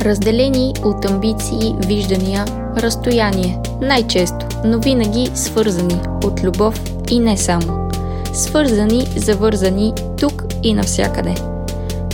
разделени от амбиции, виждания, разстояние, най-често, но винаги свързани от любов и не само. Свързани, завързани тук и навсякъде.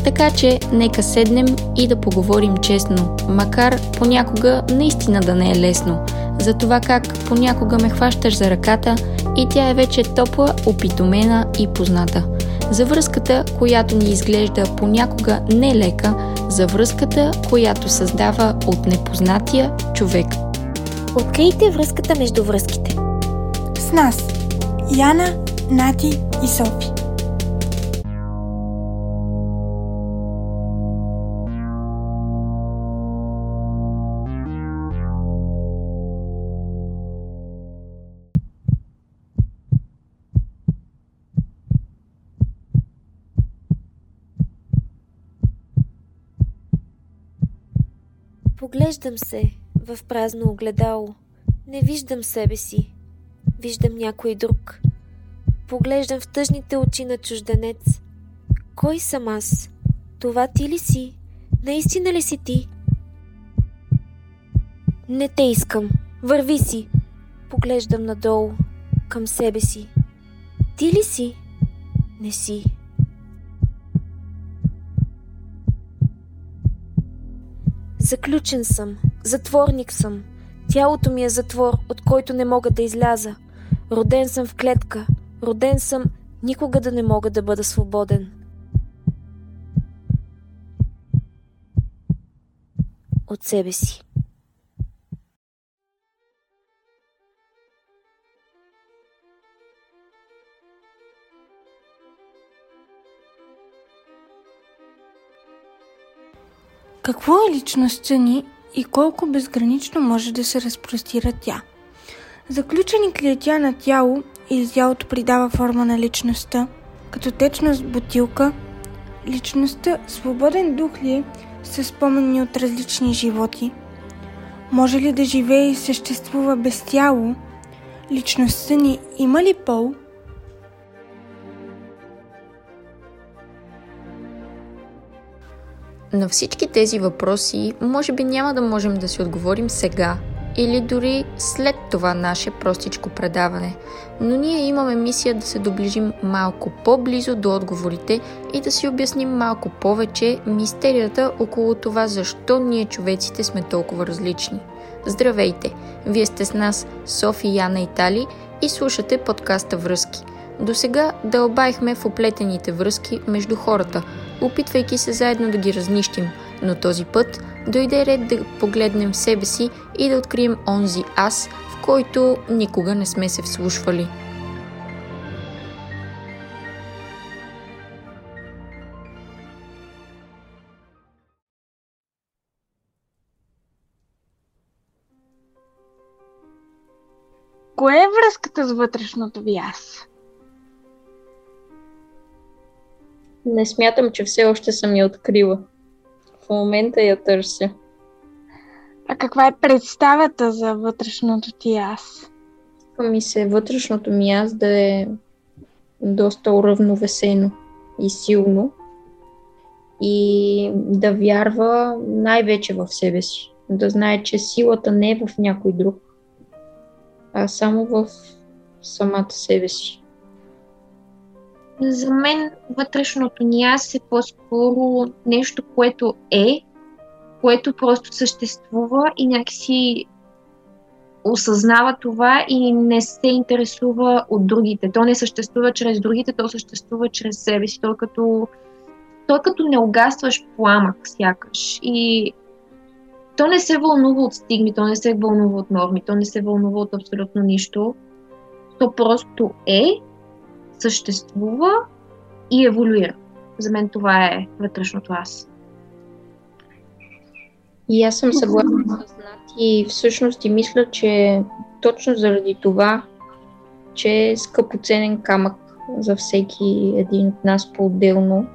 Така че нека седнем и да поговорим честно, макар понякога наистина да не е лесно, за това как понякога ме хващаш за ръката и тя е вече топла, опитомена и позната. За връзката, която ни изглежда понякога нелека, за връзката, която създава от непознатия човек. Открийте връзката между връзките. С нас Яна, Нати и Софи. Поглеждам се в празно огледало. Не виждам себе си. Виждам някой друг. Поглеждам в тъжните очи на чужденец. Кой съм аз? Това ти ли си? Наистина ли си ти? Не те искам. Върви си. Поглеждам надолу, към себе си. Ти ли си? Не си. Заключен съм, затворник съм. Тялото ми е затвор, от който не мога да изляза. Роден съм в клетка. Роден съм никога да не мога да бъда свободен. От себе си. Какво е личността ни и колко безгранично може да се разпростира тя? Е тя на тяло или тялото придава форма на личността? Като течност бутилка, личността свободен дух ли е с спомени от различни животи? Може ли да живее и съществува без тяло? Личността ни има ли пол? На всички тези въпроси може би няма да можем да си отговорим сега или дори след това наше простичко предаване, но ние имаме мисия да се доближим малко по-близо до отговорите и да си обясним малко повече мистерията около това защо ние човеците сме толкова различни. Здравейте! Вие сте с нас Софи, Яна и Тали и слушате подкаста Връзки – до сега дълбаехме в оплетените връзки между хората, опитвайки се заедно да ги разнищим, но този път дойде ред да погледнем в себе си и да открием онзи аз, в който никога не сме се вслушвали. Кое е връзката с вътрешното ви аз? Не смятам, че все още съм я открила. В момента я търся. А каква е представата за вътрешното ти аз? Ми се вътрешното ми аз да е доста уравновесено и силно и да вярва най-вече в себе си. Да знае, че силата не е в някой друг, а само в самата себе си. За мен вътрешното ни аз е по-скоро нещо, което е, което просто съществува и някакси осъзнава това и не се интересува от другите. То не съществува чрез другите, то съществува чрез себе си. То като, то като не угастваш пламък сякаш. И то не се вълнува от стигми, то не се вълнува от норми, то не се вълнува от абсолютно нищо. То просто е съществува и еволюира. За мен това е вътрешното аз. И аз съм съгласна с Нати и всъщност и мисля, че точно заради това, че е скъпоценен камък за всеки един от нас по-отделно,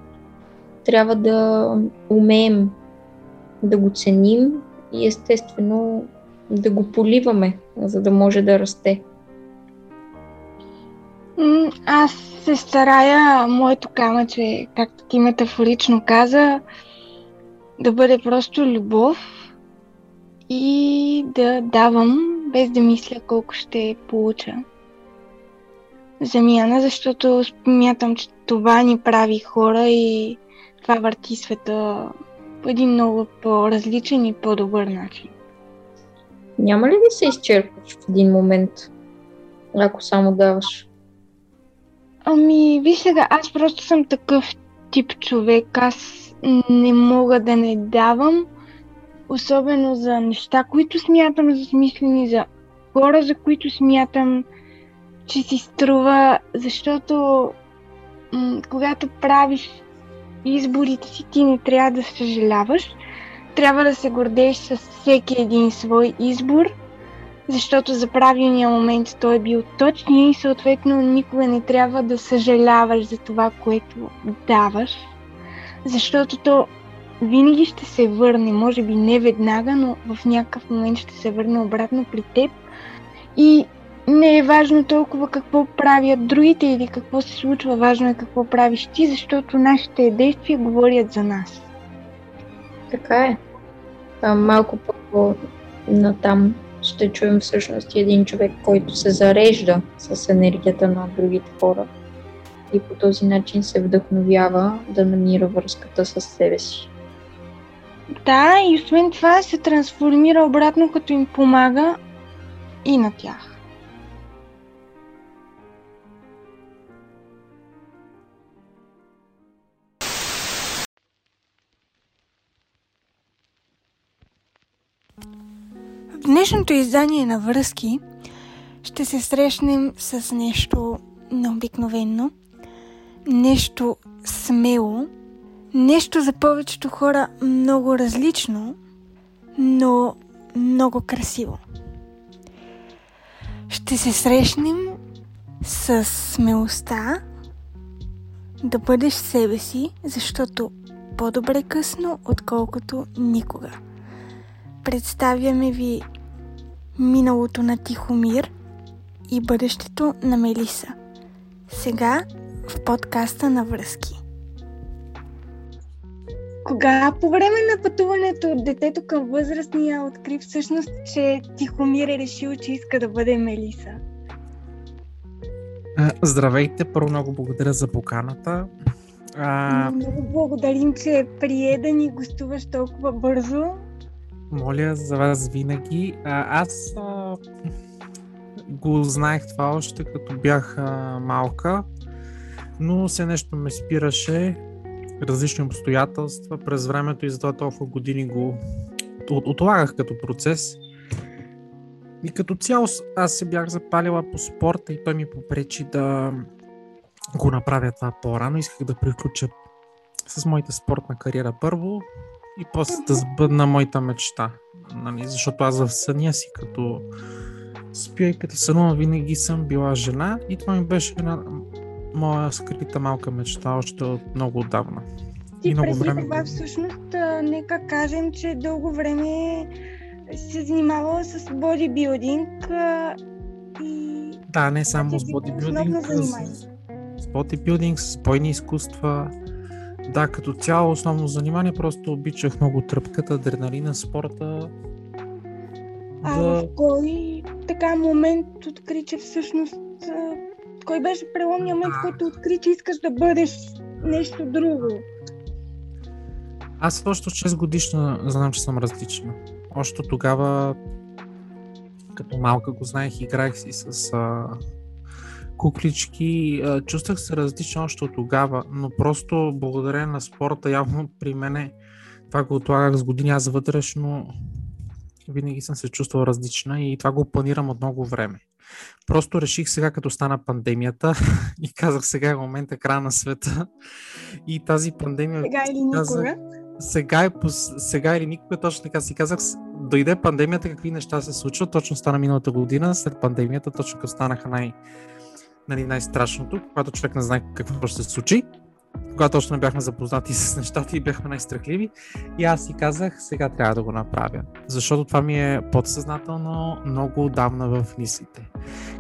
трябва да умеем да го ценим и естествено да го поливаме, за да може да расте. Аз се старая, моето камъче, както ти метафорично каза, да бъде просто любов и да давам, без да мисля колко ще получа замяна, защото смятам, че това ни прави хора и това върти света по един много по-различен и по-добър начин. Няма ли да се изчерпваш в един момент, ако само даваш? Ами, виж сега, аз просто съм такъв тип човек. Аз не мога да не давам, особено за неща, които смятам за смислени, за хора, за които смятам, че си струва, защото м- когато правиш изборите си, ти не трябва да съжаляваш. Трябва да се гордееш с всеки един свой избор, защото за правилния момент той е бил точния и съответно никога не трябва да съжаляваш за това, което даваш, защото то винаги ще се върне, може би не веднага, но в някакъв момент ще се върне обратно при теб и не е важно толкова какво правят другите или какво се случва, важно е какво правиш ти, защото нашите действия говорят за нас. Така е. А, малко по-натам ще чуем всъщност един човек, който се зарежда с енергията на другите хора и по този начин се вдъхновява да намира връзката с себе си. Да, и освен това се трансформира обратно, като им помага и на тях. Днешното издание на Връзки ще се срещнем с нещо необикновено, нещо смело, нещо за повечето хора много различно, но много красиво. Ще се срещнем с смелостта да бъдеш себе си, защото по-добре късно, отколкото никога. Представяме ви миналото на Тихомир и бъдещето на Мелиса. Сега в подкаста на връзки. Кога по време на пътуването от детето към възрастния откри всъщност, че Тихомир е решил, че иска да бъде Мелиса? Здравейте, първо много благодаря за поканата. А... Много благодарим, че прие да ни гостуваш толкова бързо. Моля за вас винаги. А, аз а, го знаех това още като бях а, малка, но се нещо ме спираше, различни обстоятелства през времето и затова толкова години го отлагах като процес. И като цяло аз се бях запалила по спорта и той ми попречи да го направя това по-рано. Исках да приключа с моята спортна кариера първо и после да сбъдна моята мечта. Нали? Защото аз в съня си като спя и като сънувам винаги съм била жена и това ми беше една моя скрита малка мечта още от много отдавна. Ти и много време. Това всъщност, нека кажем, че дълго време се занимавала с бодибилдинг и... Да, не само с бодибилдинг, с, с бодибилдинг, с бойни изкуства. Да, като цяло основно занимание, просто обичах много тръпката, адреналина, спорта. А да... в кой така момент откри, че всъщност кой беше преломния момент, в който откри, че искаш да бъдеш нещо друго? Аз още 6 годишна знам, че съм различна. Още тогава, като малка го знаех, играех си с а, куклички. Чувствах се различна още от тогава, но просто благодарение на спорта, явно при мене това го отлагах с години. Аз вътрешно винаги съм се чувствал различна и това го планирам от много време. Просто реших сега, като стана пандемията и казах сега е момента края на света и тази пандемия... Сега или никога? Казах, сега, е, сега или никога, точно така си казах, дойде пандемията, какви неща се случват, точно стана миналата година, след пандемията, точно като станаха най- нали, най-страшното, когато човек не знае какво ще се случи когато още не бяхме запознати с нещата и бяхме най-страхливи. И аз си казах, сега трябва да го направя. Защото това ми е подсъзнателно много отдавна в мислите.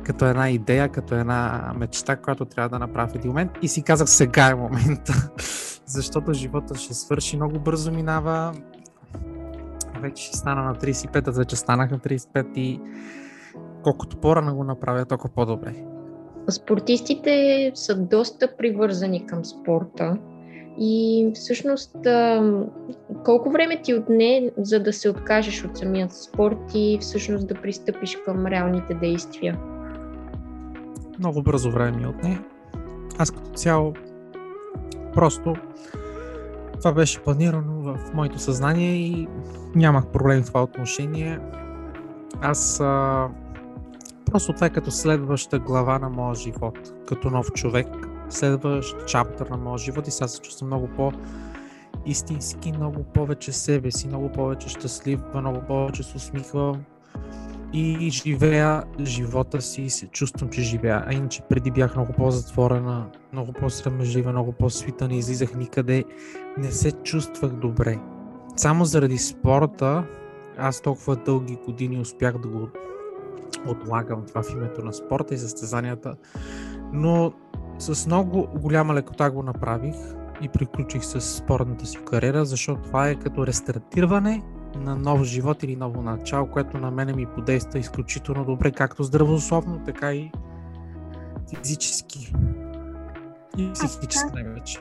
Като една идея, като една мечта, която трябва да направя в един момент. И си казах, сега е момента. Защото живота ще свърши, много бързо минава. вече ще стана на 35, а вече станах на 35 и колкото по-рано го направя, толкова по-добре. Спортистите са доста привързани към спорта и всъщност колко време ти отне, за да се откажеш от самият спорт и всъщност да пристъпиш към реалните действия? Много бързо време ми отне. Аз като цяло просто това беше планирано в моето съзнание и нямах проблем в това отношение. Аз а, просто това е като следваща глава на моя живот, като нов човек, следващ чаптър на моя живот. И сега се чувствам много по истински, много повече себе си, много повече щастлив, много повече се усмихвам и живея живота си и се чувствам, че живея. А иначе преди бях много по-затворена, много по-срамежлива, много по-свита, не излизах никъде, не се чувствах добре. Само заради спорта аз толкова дълги години успях да го отлагам това в името на спорта и състезанията, но с много голяма лекота го направих и приключих с спортната си кариера, защото това е като рестартиране на нов живот или ново начало, което на мене ми подейства изключително добре, както здравословно, така и физически и психически най-вече.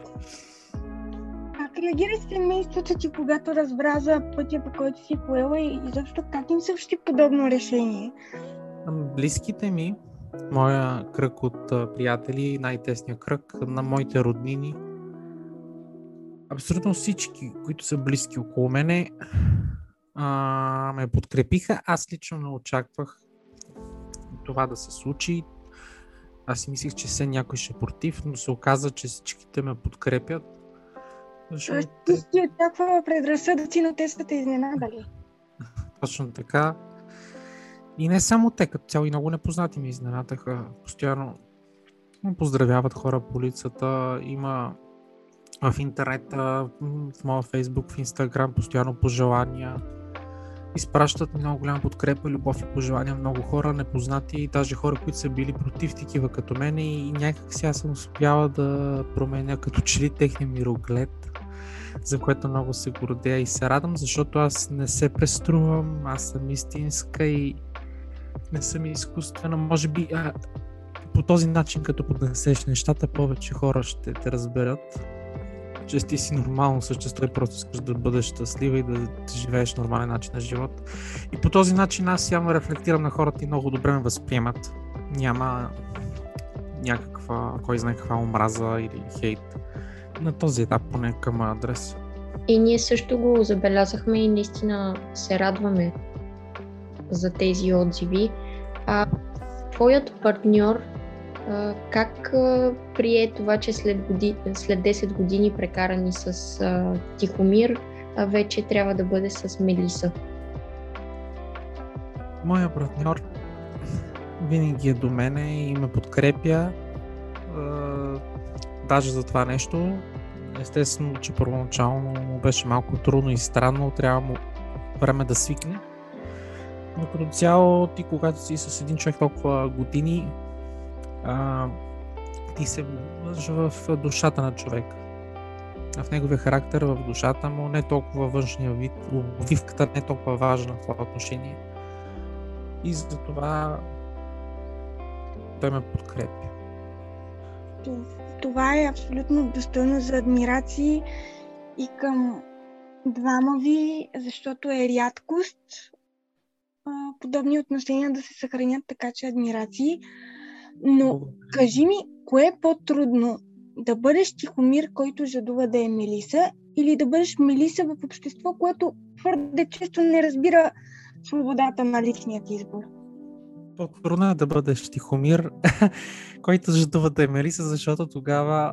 Как реагира семейството ти, когато разбра за пътя, по който си поела и изобщо как им съобщи подобно решение? Близките ми, моя кръг от приятели, най-тесния кръг на моите роднини, абсолютно всички, които са близки около мене, а, ме подкрепиха. Аз лично не очаквах това да се случи. Аз си мислих, че все някой ще е против, но се оказа, че всичките ме подкрепят. Защото... Ти си очаквала предразсъдъци, но те са те изненадали. Точно така. И не само те, като цяло и много непознати ми изненадаха. Постоянно поздравяват хора по улицата. Има в интернет, в моя фейсбук, в инстаграм, постоянно пожелания изпращат много голяма подкрепа, любов и пожелания много хора, непознати и даже хора, които са били против такива като мен и някак сега съм успяла да променя като че ли техния мироглед, за което много се гордея и се радвам, защото аз не се преструвам, аз съм истинска и не съм изкуствена. Може би а, по този начин, като поднесеш нещата, повече хора ще те разберат че ти си нормално същество и просто искаш да бъдеш щастлива и да живееш нормален начин на живот. И по този начин аз явно рефлектирам на хората и много добре ме възприемат. Няма някаква, кой знае каква омраза или хейт. На този етап поне към адрес. И ние също го забелязахме и наистина се радваме за тези отзиви. А твоят партньор как прие това, че след, годи, след 10 години прекарани с а, Тихомир, а вече трябва да бъде с Мелиса? Моя партньор винаги е до мене и ме подкрепя. А, даже за това нещо. Естествено, че първоначално му беше малко трудно и странно, трябва му време да свикне. Но като цяло, ти когато си с един човек толкова години, а, ти се вържа в душата на човека. В неговия характер, в душата му, не толкова външния вид, обвивката не е толкова важна в това отношение. И затова той ме подкрепя. Това е абсолютно достойно за адмирации и към двама ви, защото е рядкост подобни отношения да се съхранят така, че адмирации. Но кажи ми, кое е по-трудно? Да бъдеш тихомир, който жадува да е Мелиса, или да бъдеш Мелиса в общество, което твърде често не разбира свободата на личният избор? По-трудно е да бъдеш тихомир, който жадува да е Мелиса, защото тогава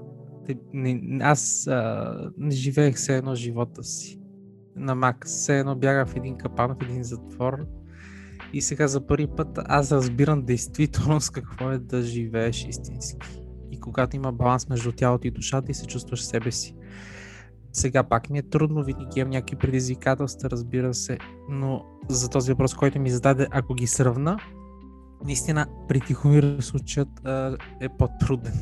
не, аз а, не живеех все едно живота си. На Мак, все едно бягах в един капан, в един затвор и сега за първи път аз разбирам действително с какво е да живееш истински. И когато има баланс между тялото и душата и се чувстваш себе си. Сега пак ми е трудно, винаги имам някакви предизвикателства, разбира се, но за този въпрос, който ми зададе, ако ги сравна, наистина при Тихомир случаят е по-труден.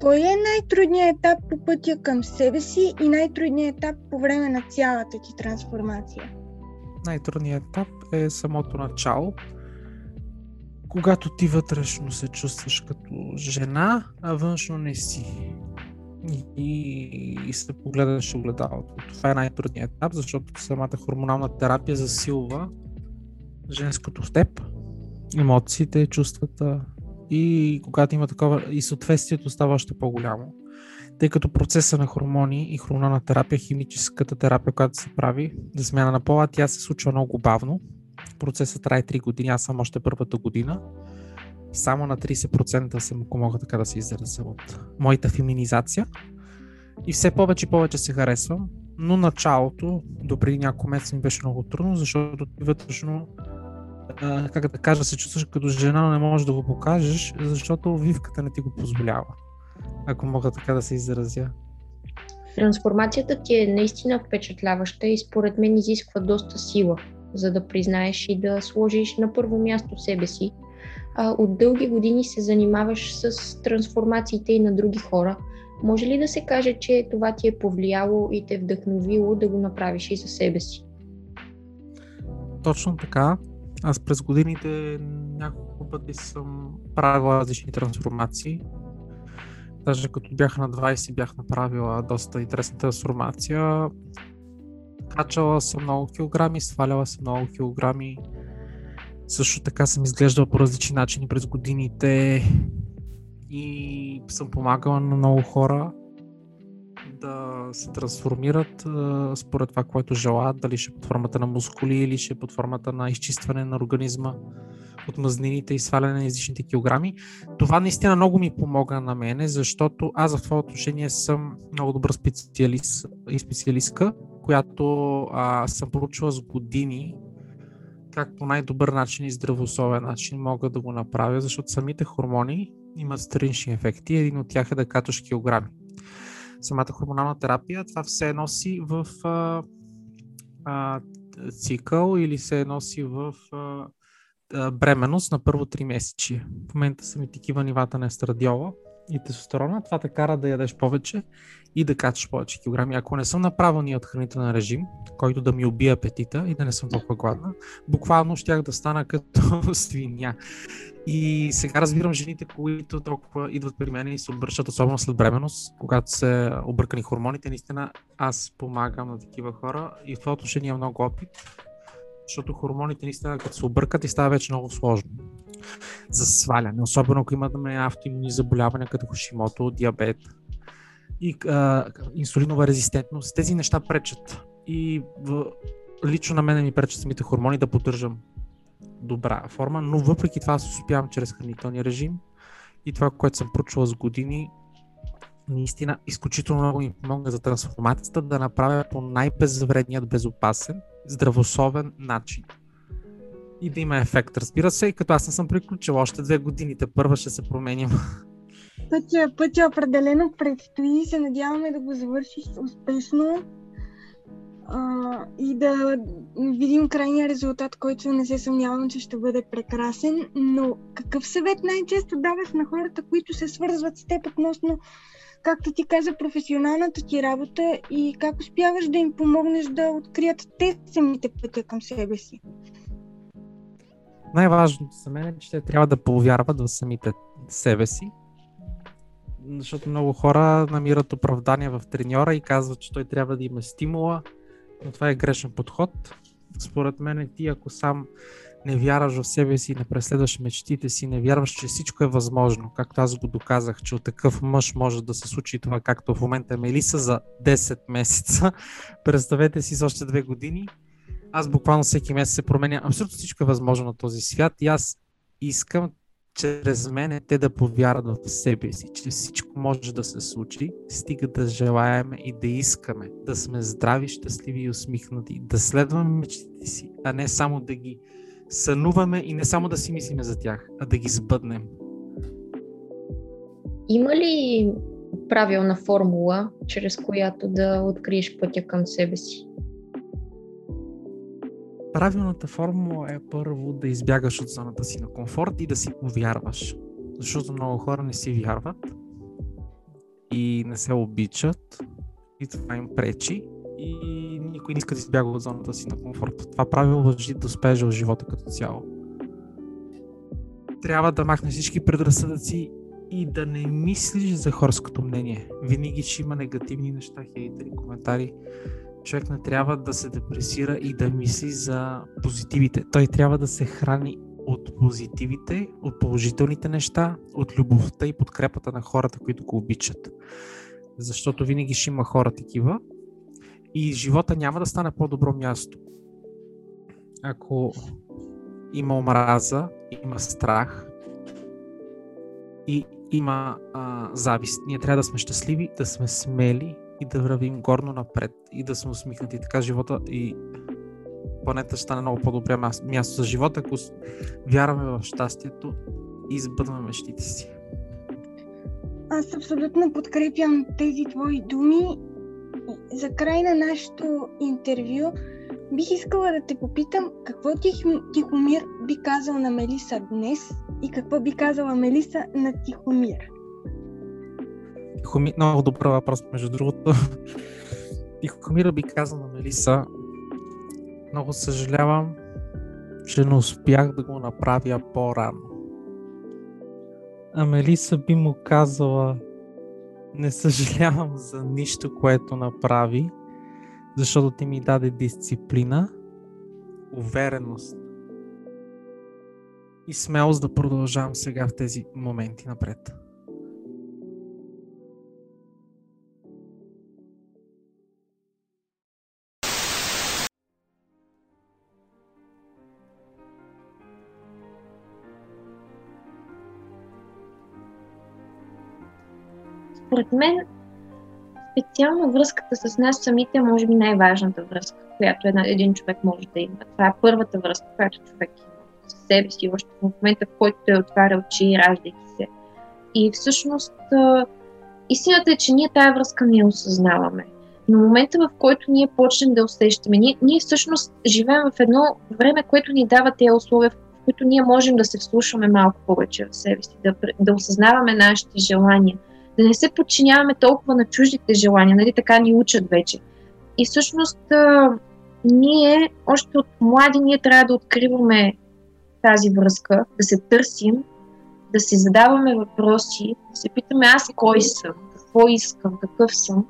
Кой е най-трудният етап по пътя към себе си и най-трудният етап по време на цялата ти трансформация? най-трудният етап е самото начало, когато ти вътрешно се чувстваш като жена, а външно не си. И, и се погледаш огледалото. Това е най-трудният етап, защото самата хормонална терапия засилва женското в теб, емоциите, чувствата и когато има такова и съответствието става още по-голямо. Тъй като процеса на хормони и хормонална терапия, химическата терапия, която се прави за смяна на пола, тя се случва много бавно. Процесът трае 3 години, аз съм още първата година. Само на 30% съм, ако мога така да се изразя от моята феминизация. И все повече и повече се харесвам, но началото, до преди няколко месеца ми беше много трудно, защото ти вътрешно как да кажа, се чувстваш като жена, но не можеш да го покажеш, защото вивката не ти го позволява. Ако мога така да се изразя. Трансформацията ти е наистина впечатляваща и според мен изисква доста сила, за да признаеш и да сложиш на първо място себе си. От дълги години се занимаваш с трансформациите и на други хора. Може ли да се каже, че това ти е повлияло и те вдъхновило да го направиш и за себе си? Точно така. Аз през годините няколко пъти съм правил различни трансформации. Даже като бях на 20 бях направила доста интересна трансформация. Качала съм много килограми, сваляла съм много килограми. Също така съм изглеждал по различни начини през годините и съм помагала на много хора да се трансформират според това, което желаят, дали ще е под формата на мускули или ще е под формата на изчистване на организма от мазнините и сваляне на излишните килограми. Това наистина много ми помога на мене, защото аз в това отношение съм много добър специалист и специалистка, която а, съм проучила с години как по най-добър начин и здравословен начин мога да го направя, защото самите хормони имат странични ефекти. Един от тях е да каташ килограми самата хормонална терапия, това все носи в а, а, цикъл или се носи в а, бременност на първо три месечи. В момента са ми такива нивата на естрадиола и тестостерона. Това те кара да ядеш повече и да качаш повече килограми. Ако не съм на правилния отхранителен режим, който да ми убие апетита и да не съм толкова гладна, буквално щях да стана като свиня. И сега разбирам жените, които толкова идват при мен и се обръщат, особено след бременност, когато се объркани хормоните. Наистина аз помагам на такива хора и в това отношение има много опит, защото хормоните наистина като се объркат и става вече много сложно за сваляне, особено ако имаме автоимуни заболявания като Хошимото, диабет и а, инсулинова резистентност. Тези неща пречат и в, лично на мен ми пречат самите хормони да поддържам добра форма, но въпреки това аз успявам чрез хранителния режим и това, което съм прочувал с години, наистина изключително много ми помогна за трансформацията да направя по най-безвредният, безопасен, здравословен начин. И да има ефект, разбира се, и като аз не съм приключил още две годините, първа ще се променим. Пътя, пътя определено предстои, се надяваме да го завършиш успешно а, и да видим крайния резултат, който не се съмнявам, че ще бъде прекрасен. Но какъв съвет най-често даваш на хората, които се свързват с теб относно, както ти каза, професионалната ти работа и как успяваш да им помогнеш да открият те самите пътя към себе си? Най-важното за мен е, че те трябва да повярват в самите себе си, защото много хора намират оправдание в треньора и казват, че той трябва да има стимула, но това е грешен подход. Според мен ти, ако сам не вярваш в себе си, не преследваш мечтите си, не вярваш, че всичко е възможно, както аз го доказах, че от такъв мъж може да се случи това, както в момента е Мелиса за 10 месеца. Представете си за още две години. Аз буквално всеки месец се променя. Абсолютно всичко е възможно на този свят и аз искам чрез мен те да повярват в себе си, че всичко може да се случи, стига да желаем и да искаме да сме здрави, щастливи и усмихнати, да следваме мечтите си, а не само да ги сънуваме и не само да си мислиме за тях, а да ги сбъднем. Има ли правилна формула, чрез която да откриеш пътя към себе си? Правилната формула е първо да избягаш от зоната си на комфорт и да си повярваш. Защото много хора не си вярват и не се обичат и това им пречи и никой не иска да избяга от зоната си на комфорт. Това правило въжи да успееш в живота като цяло. Трябва да махнеш всички предразсъдъци и да не мислиш за хорското мнение. Винаги ще има негативни неща, хейтери, коментари. Човек не трябва да се депресира и да мисли за позитивите. Той трябва да се храни от позитивите, от положителните неща, от любовта и подкрепата на хората, които го обичат. Защото винаги ще има хора такива и живота няма да стане по-добро място. Ако има омраза, има страх и има а, завист. Ние трябва да сме щастливи, да сме смели и да вървим горно напред и да сме усмихнати. Така живота и планета ще стане много по-добре място за живота, ако вярваме в щастието и избъдваме мечтите си. Аз абсолютно подкрепям тези твои думи. За край на нашето интервю бих искала да те попитам какво Тихомир би казал на Мелиса днес и какво би казала Мелиса на Тихомир. Тихомир, много добър въпрос, между другото. Тихомира би казал на Мелиса, много съжалявам, че не успях да го направя по-рано. А Мелиса би му казала, не съжалявам за нищо, което направи, защото ти ми даде дисциплина, увереност и смелост да продължавам сега в тези моменти напред. Според мен, специално връзката с нас самите е може би най-важната връзка, която една, един човек може да има. Това е първата връзка, която човек има с себе си, още в момента, в който той отваря очи, раждайки се. И всъщност, истината е, че ние тая връзка не осъзнаваме. Но момента, в който ние почнем да усещаме, ние, ние всъщност живеем в едно време, което ни дава тези условия, в които ние можем да се вслушваме малко повече в себе си, да, да осъзнаваме нашите желания – да не се подчиняваме толкова на чуждите желания, нали така ни учат вече. И всъщност ние, още от млади, ние трябва да откриваме тази връзка, да се търсим, да си задаваме въпроси, да се питаме аз кой съм, какво искам, какъв съм,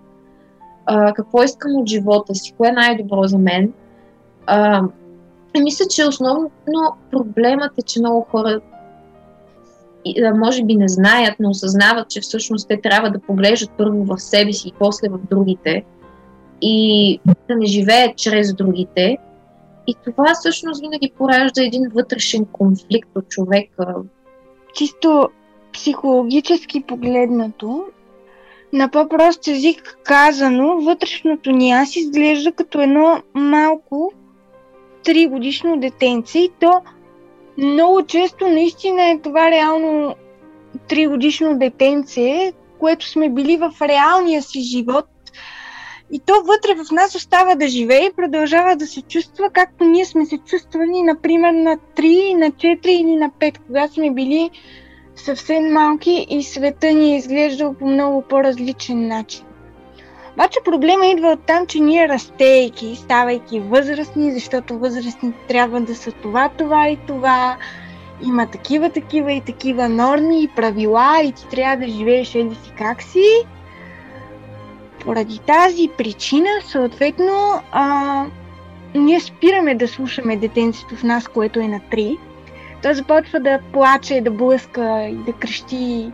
а, какво искам от живота си, кое е най-добро за мен. А, мисля, че основно проблемът е, че много хора може би не знаят, но осъзнават, че всъщност те трябва да поглеждат първо в себе си и после в другите и да не живеят чрез другите. И това всъщност винаги поражда един вътрешен конфликт от човека. Чисто психологически погледнато, на по-прост език казано, вътрешното ни аз изглежда като едно малко тригодишно детенце и то много често наистина е това реално тригодишно детенце, което сме били в реалния си живот и то вътре в нас остава да живее и продължава да се чувства както ние сме се чувствали, например, на 3, на 4 или на 5, когато сме били съвсем малки и света ни е изглеждал по много по-различен начин. Обаче проблема идва от там, че ние растейки, ставайки възрастни, защото възрастните трябва да са това, това и това, има такива, такива и такива норми и правила и ти трябва да живееш еди си как си. Поради тази причина, съответно, а, ние спираме да слушаме детенцето в нас, което е на 3. Той започва да плаче, да блъска и да крещи.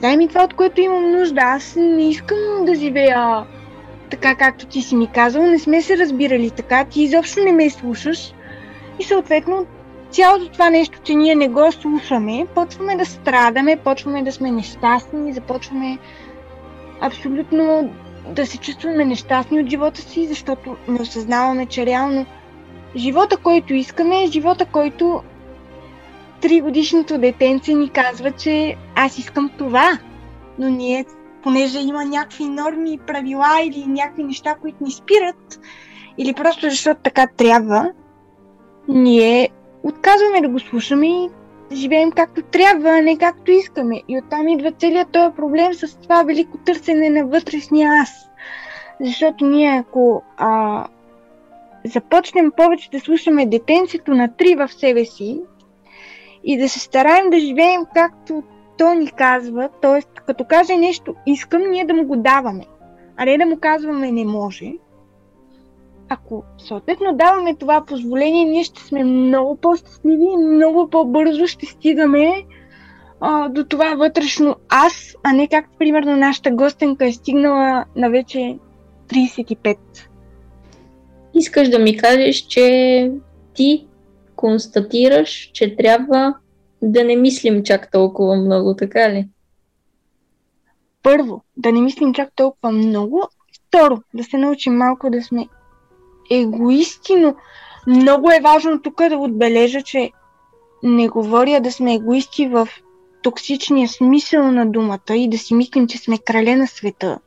Дай ми това, от което имам нужда. Аз не искам да живея така както ти си ми казал, не сме се разбирали така, ти изобщо не ме слушаш и съответно цялото това нещо, че ние не го слушаме, почваме да страдаме, почваме да сме нещастни, започваме абсолютно да се чувстваме нещастни от живота си, защото не осъзнаваме, че реално живота, който искаме, е живота, който тригодишното детенце ни казва, че аз искам това. Но ние понеже има някакви норми правила или някакви неща, които ни спират, или просто защото така трябва, ние отказваме да го слушаме и живеем както трябва, а не както искаме. И оттам идва целият този проблем с това велико търсене на вътрешния аз. Защото ние ако а, започнем повече да слушаме детенцето на три в себе си и да се стараем да живеем както то ни казва, т.е. като каже нещо искам, ние да му го даваме, а не да му казваме не може. Ако съответно даваме това позволение, ние ще сме много по-щастливи и много по-бързо ще стигаме а, до това вътрешно аз, а не както примерно нашата гостенка е стигнала на вече 35. Искаш да ми кажеш, че ти констатираш, че трябва да не мислим чак толкова много, така ли? Първо, да не мислим чак толкова много. Второ, да се научим малко да сме егоисти, но много е важно тук да отбележа, че не говоря да сме егоисти в токсичния смисъл на думата и да си мислим, че сме крале на света.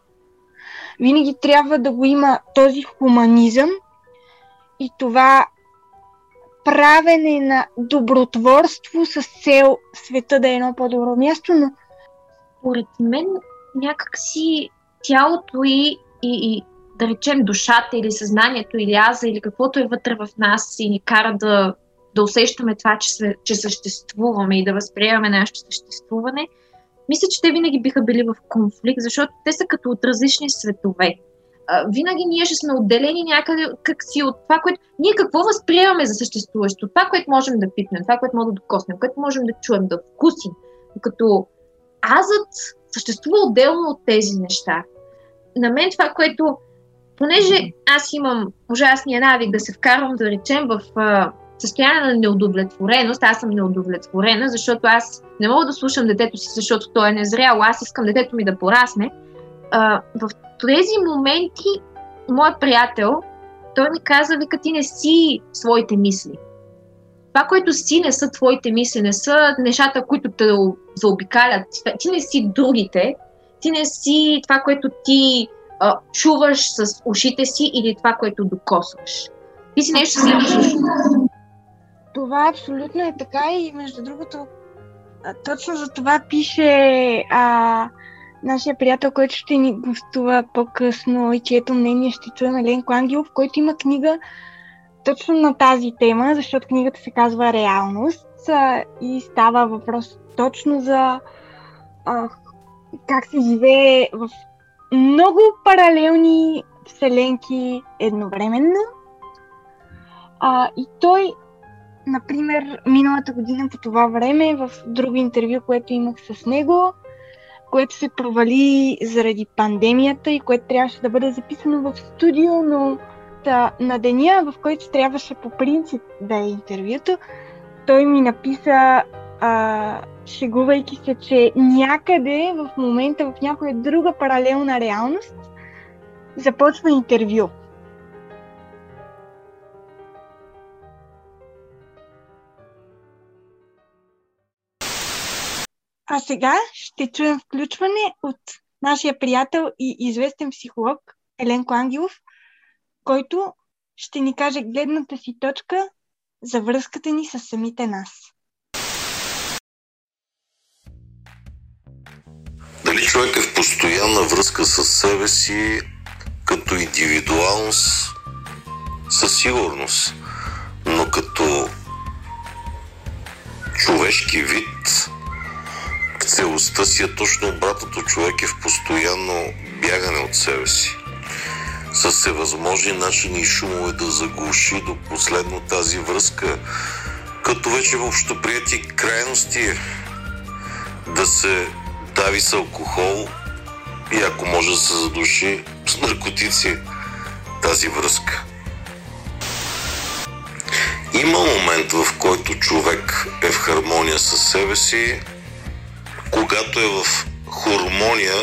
Винаги трябва да го има този хуманизъм и това правене на добротворство с цел света да е едно по-добро място, но според мен някакси тялото и, и, и да речем душата или съзнанието или аза или каквото е вътре в нас и ни кара да, да усещаме това, че, че съществуваме и да възприемаме нашето съществуване, мисля, че те винаги биха били в конфликт, защото те са като от различни светове винаги ние ще сме отделени някъде как си от това, което... Ние какво възприемаме за съществуващо? Това, което можем да пипнем, това, което можем да докоснем, което можем да чуем, да вкусим. Като азът съществува отделно от тези неща. На мен това, което... Понеже аз имам ужасния навик да се вкарвам, да речем, в състояние на неудовлетвореност, аз съм неудовлетворена, защото аз не мога да слушам детето си, защото той е незряло, аз искам детето ми да порасне. А, в тези моменти, моят приятел, той ми каза, вика, ти не си своите мисли. Това, което си, не са твоите мисли, не са нещата, които те заобикалят. Ти не си другите, ти не си това, което ти а, чуваш с ушите си или това, което докосваш. Ти си нещо си. Това абсолютно е така и между другото, точно за това пише а, нашия приятел, който ще ни гостува по-късно и чието мнение ще чуем Еленко Ангелов, който има книга точно на тази тема, защото книгата се казва Реалност и става въпрос точно за а, как се живее в много паралелни вселенки едновременно. А, и той, например, миналата година по това време, в друго интервю, което имах с него, което се провали заради пандемията и което трябваше да бъде записано в студио, но та, на деня, в който трябваше по принцип да е интервюто, той ми написа, а, шегувайки се, че някъде в момента, в някоя друга паралелна реалност, започва интервю. А сега ще чуем включване от нашия приятел и известен психолог Еленко Ангелов, който ще ни каже гледната си точка за връзката ни с самите нас. Дали човек е в постоянна връзка с себе си като индивидуалност? Със сигурност. Но като човешки вид целостта си е точно обратното. Човек е в постоянно бягане от себе си. С всевъзможни начини и шумове да заглуши до последно тази връзка, като вече в общоприяти крайности е да се дави с алкохол и ако може да се задуши с наркотици тази връзка. Има момент, в който човек е в хармония с себе си, когато е в хормония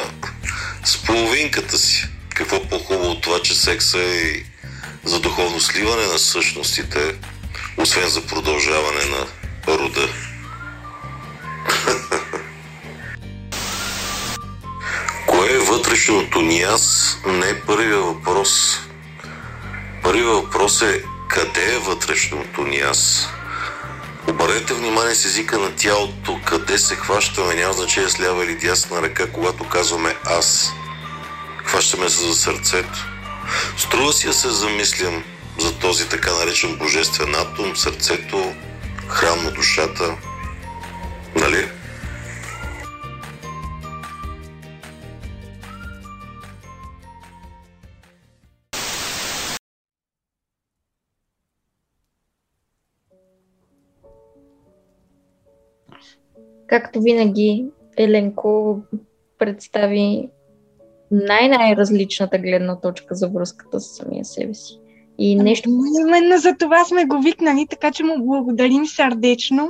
с половинката си. Какво по-хубаво от това, че секса е за духовно сливане на същностите, освен за продължаване на рода. Кое е вътрешното ни аз? Не е първият въпрос. Първият въпрос е къде е вътрешното ни аз? Обърнете внимание с езика на тялото, къде се хващаме, няма значение с лява или дясна ръка, когато казваме аз. Хващаме се за сърцето. Струва си да се замислям за този така наречен божествен атом, сърцето, храм на душата. Нали? Както винаги, Еленко представи най-най-различната гледна точка за връзката с самия себе си. И нещо... Именно за това сме го викнали, така че му благодарим сърдечно,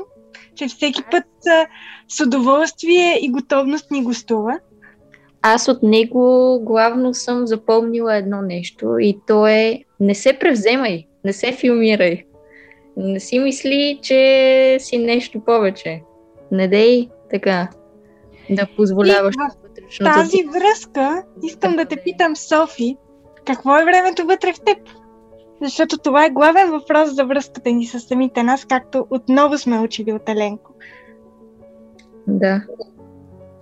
че всеки път а, с удоволствие и готовност ни гостува. Аз от него главно съм запомнила едно нещо и то е не се превземай, не се филмирай. Не си мисли, че си нещо повече. Не дей така да позволяваш в тази връзка искам да те питам, Софи, какво е времето вътре в теб? Защото това е главен въпрос за връзката ни с самите нас, както отново сме учили от Еленко. Да.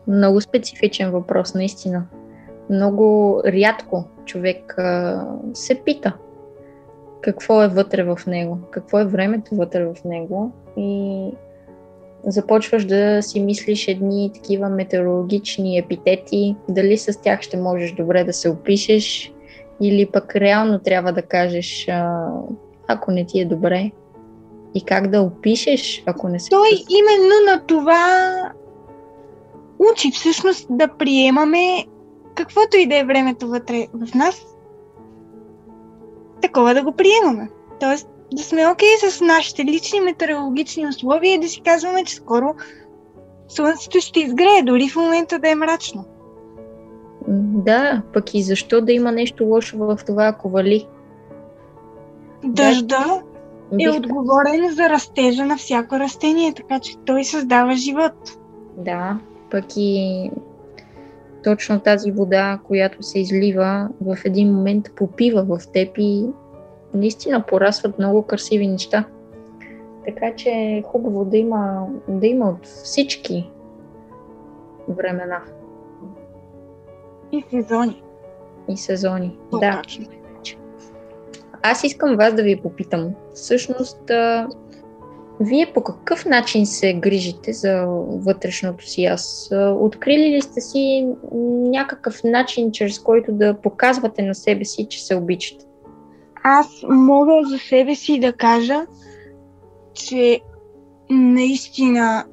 Много специфичен въпрос, наистина. Много рядко човек а, се пита какво е вътре в него, какво е времето вътре в него и започваш да си мислиш едни такива метеорологични епитети, дали с тях ще можеш добре да се опишеш или пък реално трябва да кажеш, ако не ти е добре, и как да опишеш, ако не се... Той именно на това учи всъщност да приемаме каквото и да е времето вътре в нас, такова да го приемаме. Тоест да сме окей okay с нашите лични метеорологични условия и да си казваме, че скоро слънцето ще изгрее, дори в момента да е мрачно. Да, пък и защо да има нещо лошо в това, ако вали? Дъжда да, е отговорен за растежа на всяко растение, така че той създава живот. Да, пък и точно тази вода, която се излива, в един момент попива в теб и наистина порасват много красиви неща. Така че е хубаво да има, да има от всички времена. И сезони. И сезони, О, да. Точно. Аз искам вас да ви попитам. Всъщност, вие по какъв начин се грижите за вътрешното си аз? Открили ли сте си някакъв начин, чрез който да показвате на себе си, че се обичате? Аз мога за себе си да кажа, че наистина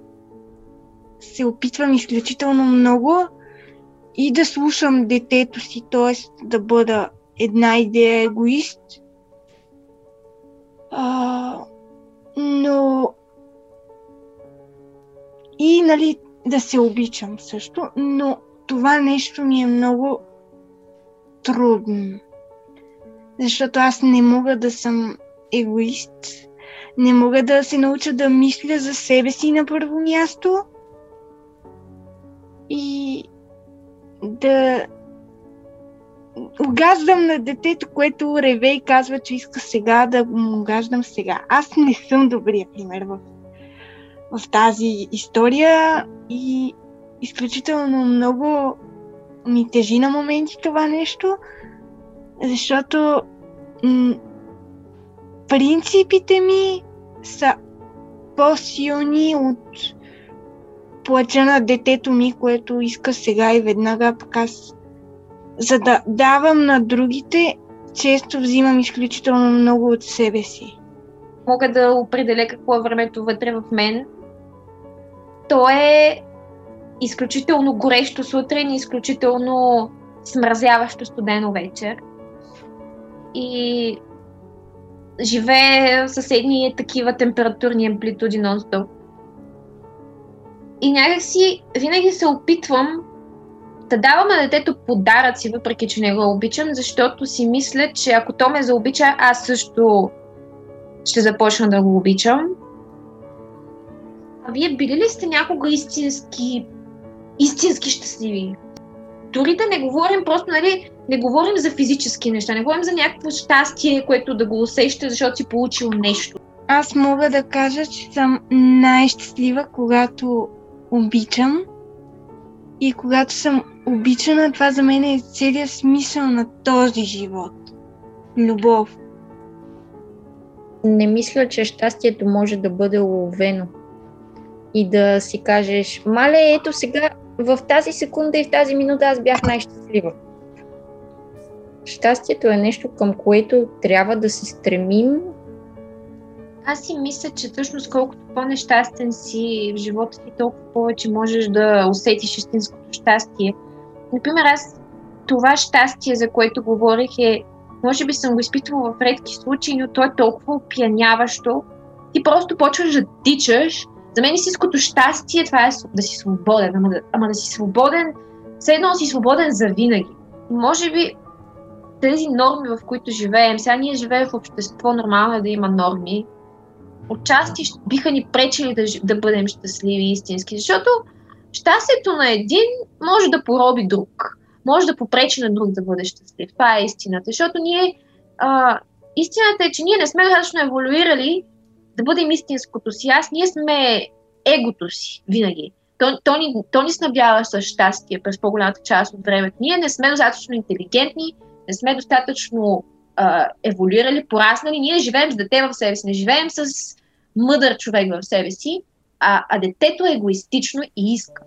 се опитвам изключително много и да слушам детето си, т.е. да бъда една идея егоист. А, но и нали, да се обичам също, но това нещо ми е много трудно защото аз не мога да съм егоист. Не мога да се науча да мисля за себе си на първо място и да угаждам на детето, което реве и казва, че иска сега да му угаждам сега. Аз не съм добрия пример в, в тази история и изключително много ми тежи на моменти това нещо, защото м- принципите ми са по-силни от плача на детето ми, което иска сега и веднага, пък аз за да давам на другите, често взимам изключително много от себе си. Мога да определя какво е времето вътре в мен. То е изключително горещо сутрин, изключително смразяващо студено вечер и живее с едни такива температурни амплитуди нон-стоп. И някакси винаги се опитвам да давам на детето подаръци, въпреки че не го обичам, защото си мисля, че ако то ме заобича, аз също ще започна да го обичам. А вие били ли сте някога истински, истински щастливи? Дори да не говорим просто, нали, не говорим за физически неща, не говорим за някакво щастие, което да го усеща, защото си получил нещо. Аз мога да кажа, че съм най-щастлива, когато обичам. И когато съм обичана, това за мен е целият смисъл на този живот. Любов. не мисля, че щастието може да бъде уловено. И да си кажеш, мале, ето сега, в тази секунда и в тази минута аз бях най-щастлива. Щастието е нещо, към което трябва да се стремим. Аз си мисля, че всъщност колкото по-нещастен си в живота ти, толкова повече можеш да усетиш истинското щастие. Например, аз това щастие, за което говорих, е може би съм го изпитвала в редки случаи, но то е толкова опияняващо. Ти просто почваш да тичаш. За мен истинското щастие това е да си свободен. Ама да, ама да си свободен, все едно си свободен за винаги. Може би тези норми, в които живеем, сега ние живеем в общество, нормално е да има норми, отчасти биха ни пречили да, да бъдем щастливи истински, защото щастието на един може да пороби друг може да попречи на друг да бъде щастлив. Това е истината. Защото ние, а, истината е, че ние не сме достатъчно еволюирали да бъдем истинското си аз. Ние сме егото си винаги. То, то, ни, то ни снабдява с щастие през по-голямата част от времето. Ние не сме достатъчно интелигентни, не сме достатъчно а, еволюирали, пораснали. Ние живеем с дете в себе си, не живеем с мъдър човек в себе си, а, а детето е егоистично и иска.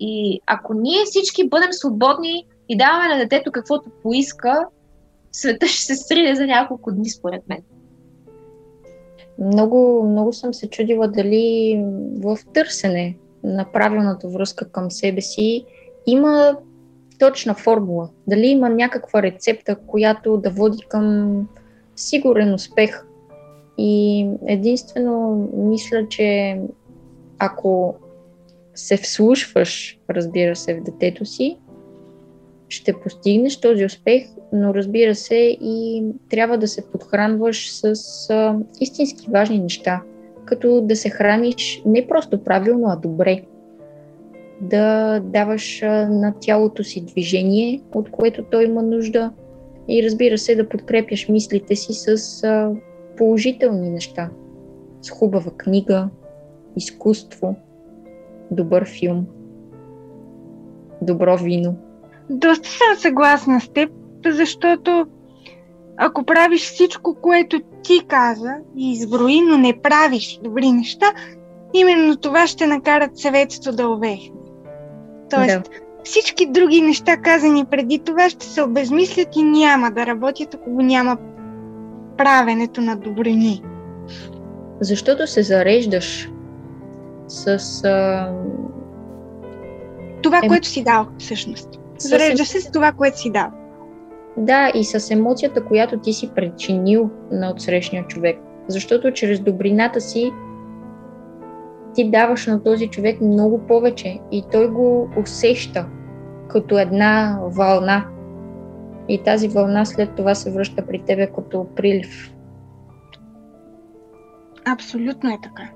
И ако ние всички бъдем свободни и даваме на детето каквото поиска, света ще се срине за няколко дни, според мен. Много, много съм се чудила дали в търсене на правилната връзка към себе си има точна формула. Дали има някаква рецепта, която да води към сигурен успех. И единствено мисля, че ако се вслушваш, разбира се, в детето си, ще постигнеш този успех, но разбира се и трябва да се подхранваш с а, истински важни неща, като да се храниш не просто правилно, а добре. Да даваш на тялото си движение, от което той има нужда и разбира се да подкрепяш мислите си с положителни неща, с хубава книга, изкуство, добър филм, добро вино. Доста съм съгласна с теб, защото ако правиш всичко, което ти каза и изброи, но не правиш добри неща, именно това ще накарат съветството да увехне. Тоест, да. всички други неща, казани преди това, ще се обезмислят и няма да работят, ако го няма правенето на добрини. Защото се зареждаш с. А... Това, е... което си дал, всъщност. Зарежда се с това, което си дал. Да, и с емоцията, която ти си причинил на отсрещния човек. Защото чрез добрината си ти даваш на този човек много повече и той го усеща като една вълна. И тази вълна след това се връща при тебе като прилив. Абсолютно е така.